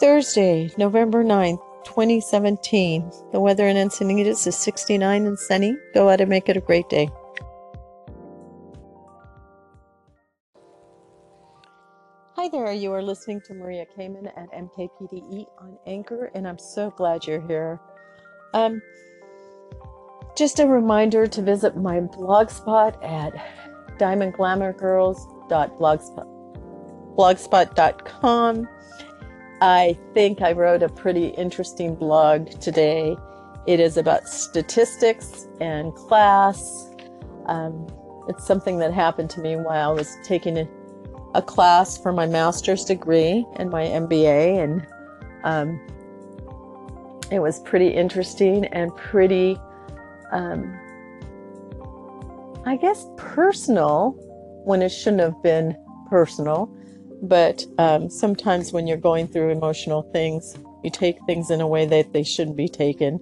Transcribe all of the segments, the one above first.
Thursday, November 9th, 2017. The weather in Encinitas is 69 and sunny. Go out and make it a great day. Hi there, you are listening to Maria Kamen at MKPDE on Anchor, and I'm so glad you're here. Um, just a reminder to visit my blogspot at diamondglamourgirls.blogspot.com. I think I wrote a pretty interesting blog today. It is about statistics and class. Um, it's something that happened to me while I was taking a, a class for my master's degree and my MBA, and um, it was pretty interesting and pretty, um, I guess, personal when it shouldn't have been personal. But um, sometimes when you're going through emotional things, you take things in a way that they shouldn't be taken.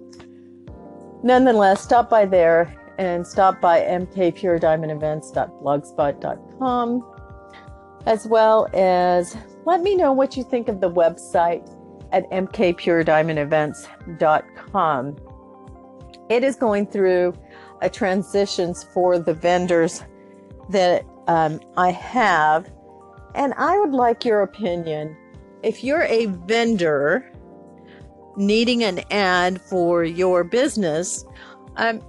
Nonetheless, stop by there and stop by mkpurediamondevents.blogspot.com as well as let me know what you think of the website at mkpurediamondevents.com. It is going through a transitions for the vendors that um, I have and I would like your opinion. If you're a vendor needing an ad for your business, um,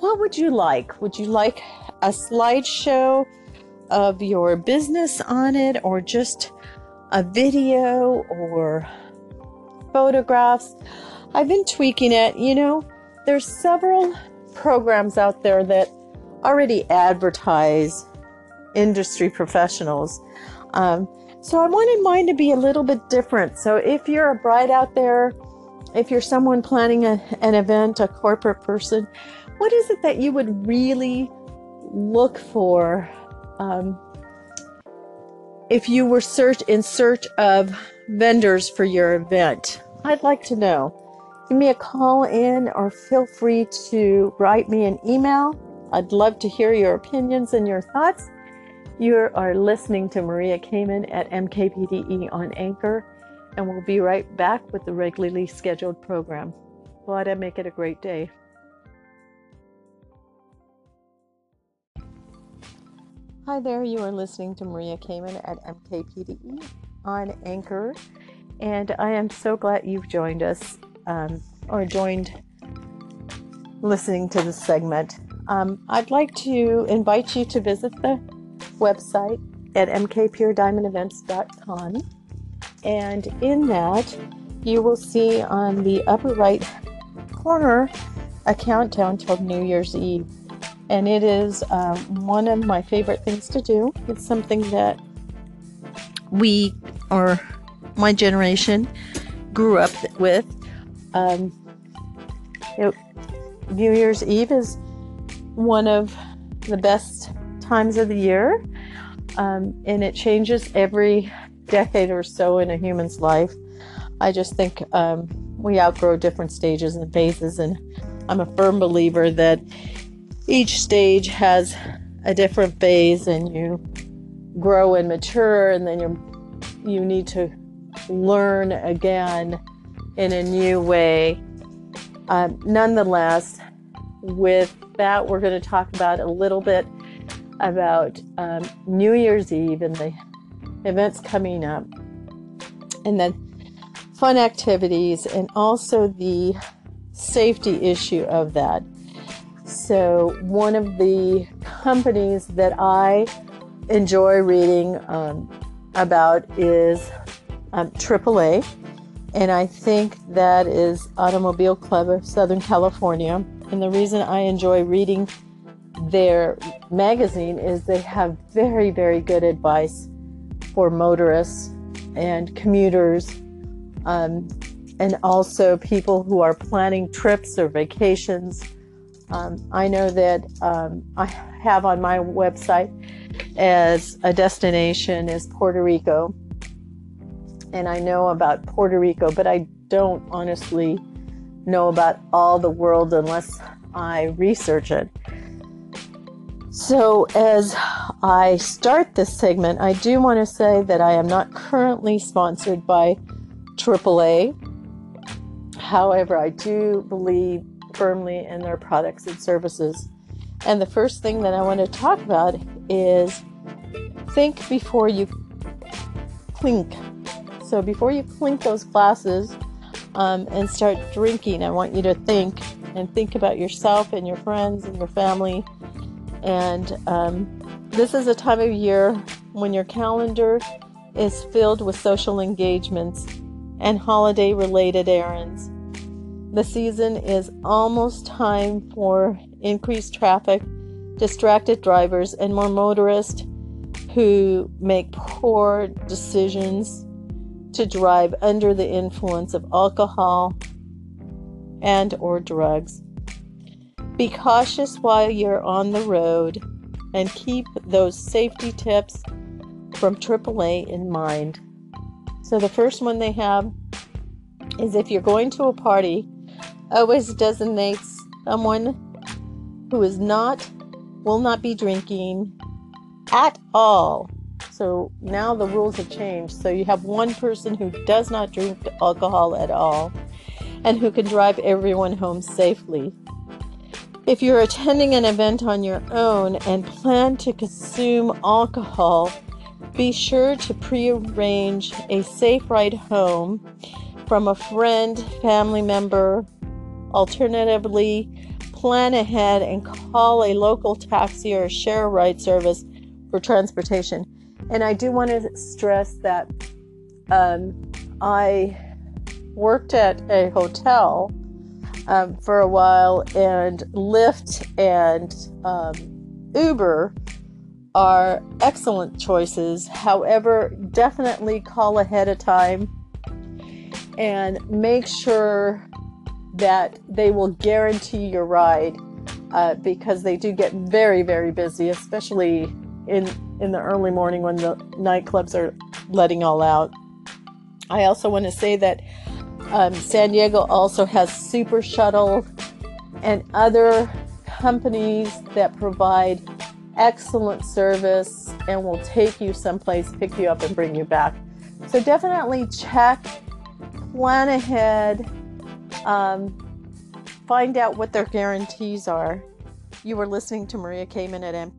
what would you like? Would you like a slideshow of your business on it, or just a video or photographs? I've been tweaking it. You know, there's several programs out there that already advertise industry professionals. Um, so I wanted mine to be a little bit different. So if you're a bride out there, if you're someone planning a, an event, a corporate person, what is it that you would really look for um, if you were search in search of vendors for your event? I'd like to know. Give me a call in or feel free to write me an email. I'd love to hear your opinions and your thoughts. You are listening to Maria Kamen at MKPDE on Anchor, and we'll be right back with the regularly scheduled program. Glad I make it a great day. Hi there, you are listening to Maria Kamen at MKPDE on Anchor, and I am so glad you've joined us um, or joined listening to this segment. Um, I'd like to invite you to visit the website at mkpurediamondevents.com. And in that, you will see on the upper right corner a countdown till New Year's Eve. And it is um, one of my favorite things to do. It's something that we, or my generation, grew up with. Um, it, New Year's Eve is one of the best times of the year, um, and it changes every decade or so in a human's life. I just think um, we outgrow different stages and phases, and I'm a firm believer that each stage has a different phase, and you grow and mature, and then you you need to learn again in a new way. Um, nonetheless, with that, we're going to talk about a little bit about um, New Year's Eve and the events coming up, and then fun activities, and also the safety issue of that. So, one of the companies that I enjoy reading um, about is um, AAA, and I think that is Automobile Club of Southern California. And the reason I enjoy reading their magazine is they have very, very good advice for motorists and commuters, um, and also people who are planning trips or vacations. Um, I know that um, I have on my website as a destination is Puerto Rico, and I know about Puerto Rico, but I don't honestly know about all the world unless I research it. So, as I start this segment, I do want to say that I am not currently sponsored by AAA. However, I do believe firmly in their products and services. And the first thing that I want to talk about is think before you clink. So before you clink those glasses um, and start drinking, I want you to think and think about yourself and your friends and your family. And um, this is a time of year when your calendar is filled with social engagements and holiday related errands. The season is almost time for increased traffic, distracted drivers, and more motorists who make poor decisions to drive under the influence of alcohol and or drugs. Be cautious while you're on the road and keep those safety tips from AAA in mind. So the first one they have is if you're going to a party, always designates someone who is not will not be drinking at all. So now the rules have changed. So you have one person who does not drink alcohol at all and who can drive everyone home safely. If you're attending an event on your own and plan to consume alcohol, be sure to prearrange a safe ride home from a friend, family member. Alternatively, plan ahead and call a local taxi or share ride service for transportation. And I do want to stress that um, I worked at a hotel um, for a while, and Lyft and um, Uber are excellent choices. However, definitely call ahead of time and make sure that they will guarantee your ride uh, because they do get very, very busy, especially in in the early morning when the nightclubs are letting all out. I also want to say that um, San Diego also has Super Shuttle and other companies that provide excellent service and will take you someplace, pick you up, and bring you back. So definitely check, plan ahead, um, find out what their guarantees are. You were listening to Maria Kamen at M.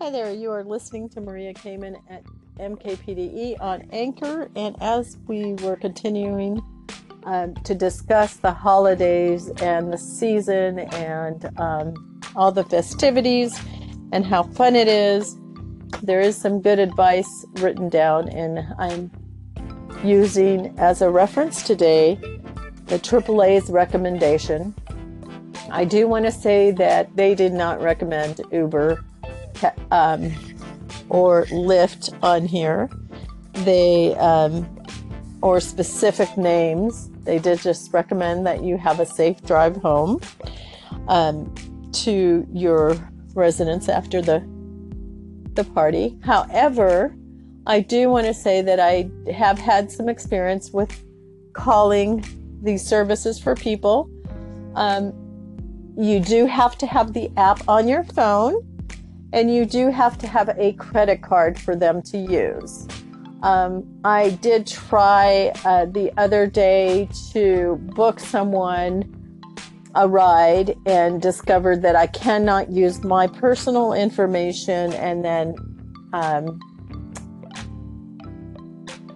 Hi there, you are listening to Maria Kamen at MKPDE on Anchor, and as we were continuing um, to discuss the holidays and the season and um, all the festivities and how fun it is. There is some good advice written down, and I'm using as a reference today the AAA's recommendation. I do want to say that they did not recommend Uber um, or Lyft on here. They um, or specific names. They did just recommend that you have a safe drive home um, to your residence after the the party. However, I do want to say that I have had some experience with calling these services for people. Um, you do have to have the app on your phone, and you do have to have a credit card for them to use. Um, I did try uh, the other day to book someone a ride and discovered that I cannot use my personal information and then um,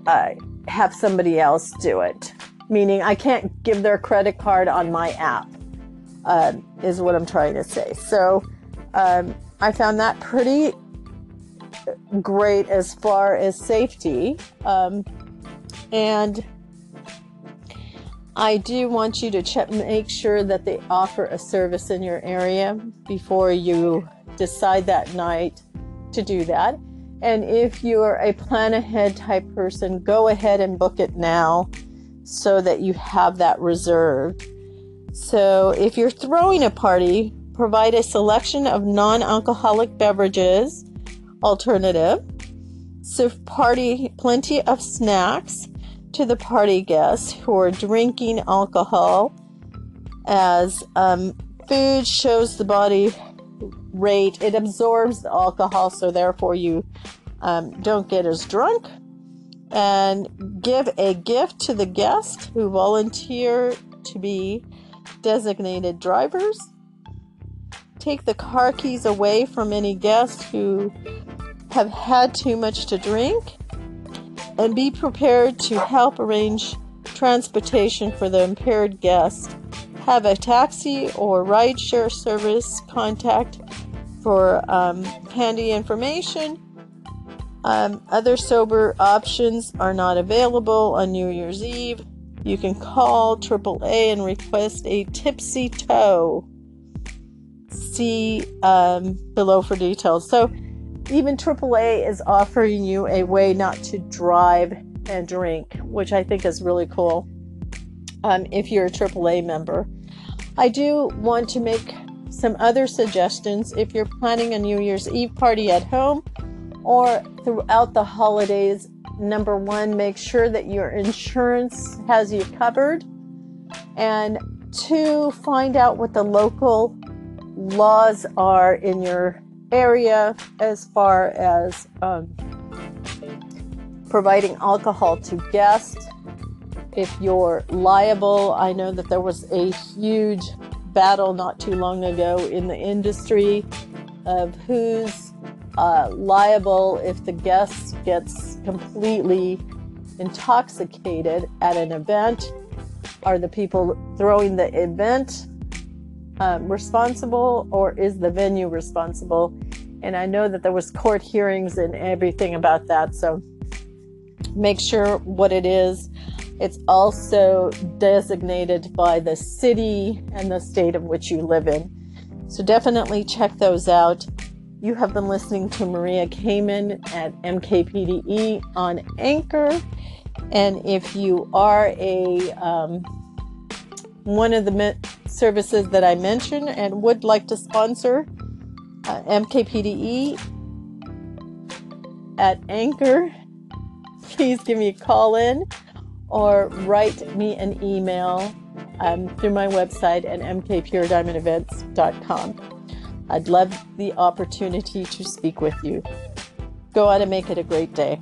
uh, have somebody else do it. Meaning, I can't give their credit card on my app, uh, is what I'm trying to say. So, um, I found that pretty great as far as safety. Um, and I do want you to check, make sure that they offer a service in your area before you decide that night to do that. And if you're a plan ahead type person, go ahead and book it now so that you have that reserved. So if you're throwing a party, provide a selection of non alcoholic beverages alternative. Serve party plenty of snacks to the party guests who are drinking alcohol, as um, food shows the body rate. It absorbs the alcohol, so therefore you um, don't get as drunk, and give a gift to the guest who volunteer to be designated drivers. Take the car keys away from any guests who have had too much to drink, and be prepared to help arrange transportation for the impaired guest. Have a taxi or rideshare service contact for um, handy information. Um, other sober options are not available on New Year's Eve. You can call AAA and request a tipsy tow. See um, below for details. So, even AAA is offering you a way not to drive and drink, which I think is really cool um, if you're a AAA member. I do want to make some other suggestions if you're planning a New Year's Eve party at home or throughout the holidays. Number one, make sure that your insurance has you covered. And two, find out what the local laws are in your area as far as um, providing alcohol to guests. If you're liable, I know that there was a huge battle not too long ago in the industry of who's uh, liable if the guest gets completely intoxicated at an event. Are the people throwing the event um, responsible, or is the venue responsible? And I know that there was court hearings and everything about that. So make sure what it is. It's also designated by the city and the state of which you live in. So definitely check those out. You have been listening to Maria Kamen at MKPDE on Anchor. And if you are a um, one of the services that I mentioned and would like to sponsor uh, MKPDE at Anchor, please give me a call in or write me an email um, through my website at mkpurediamondevents.com. I'd love the opportunity to speak with you. Go out and make it a great day.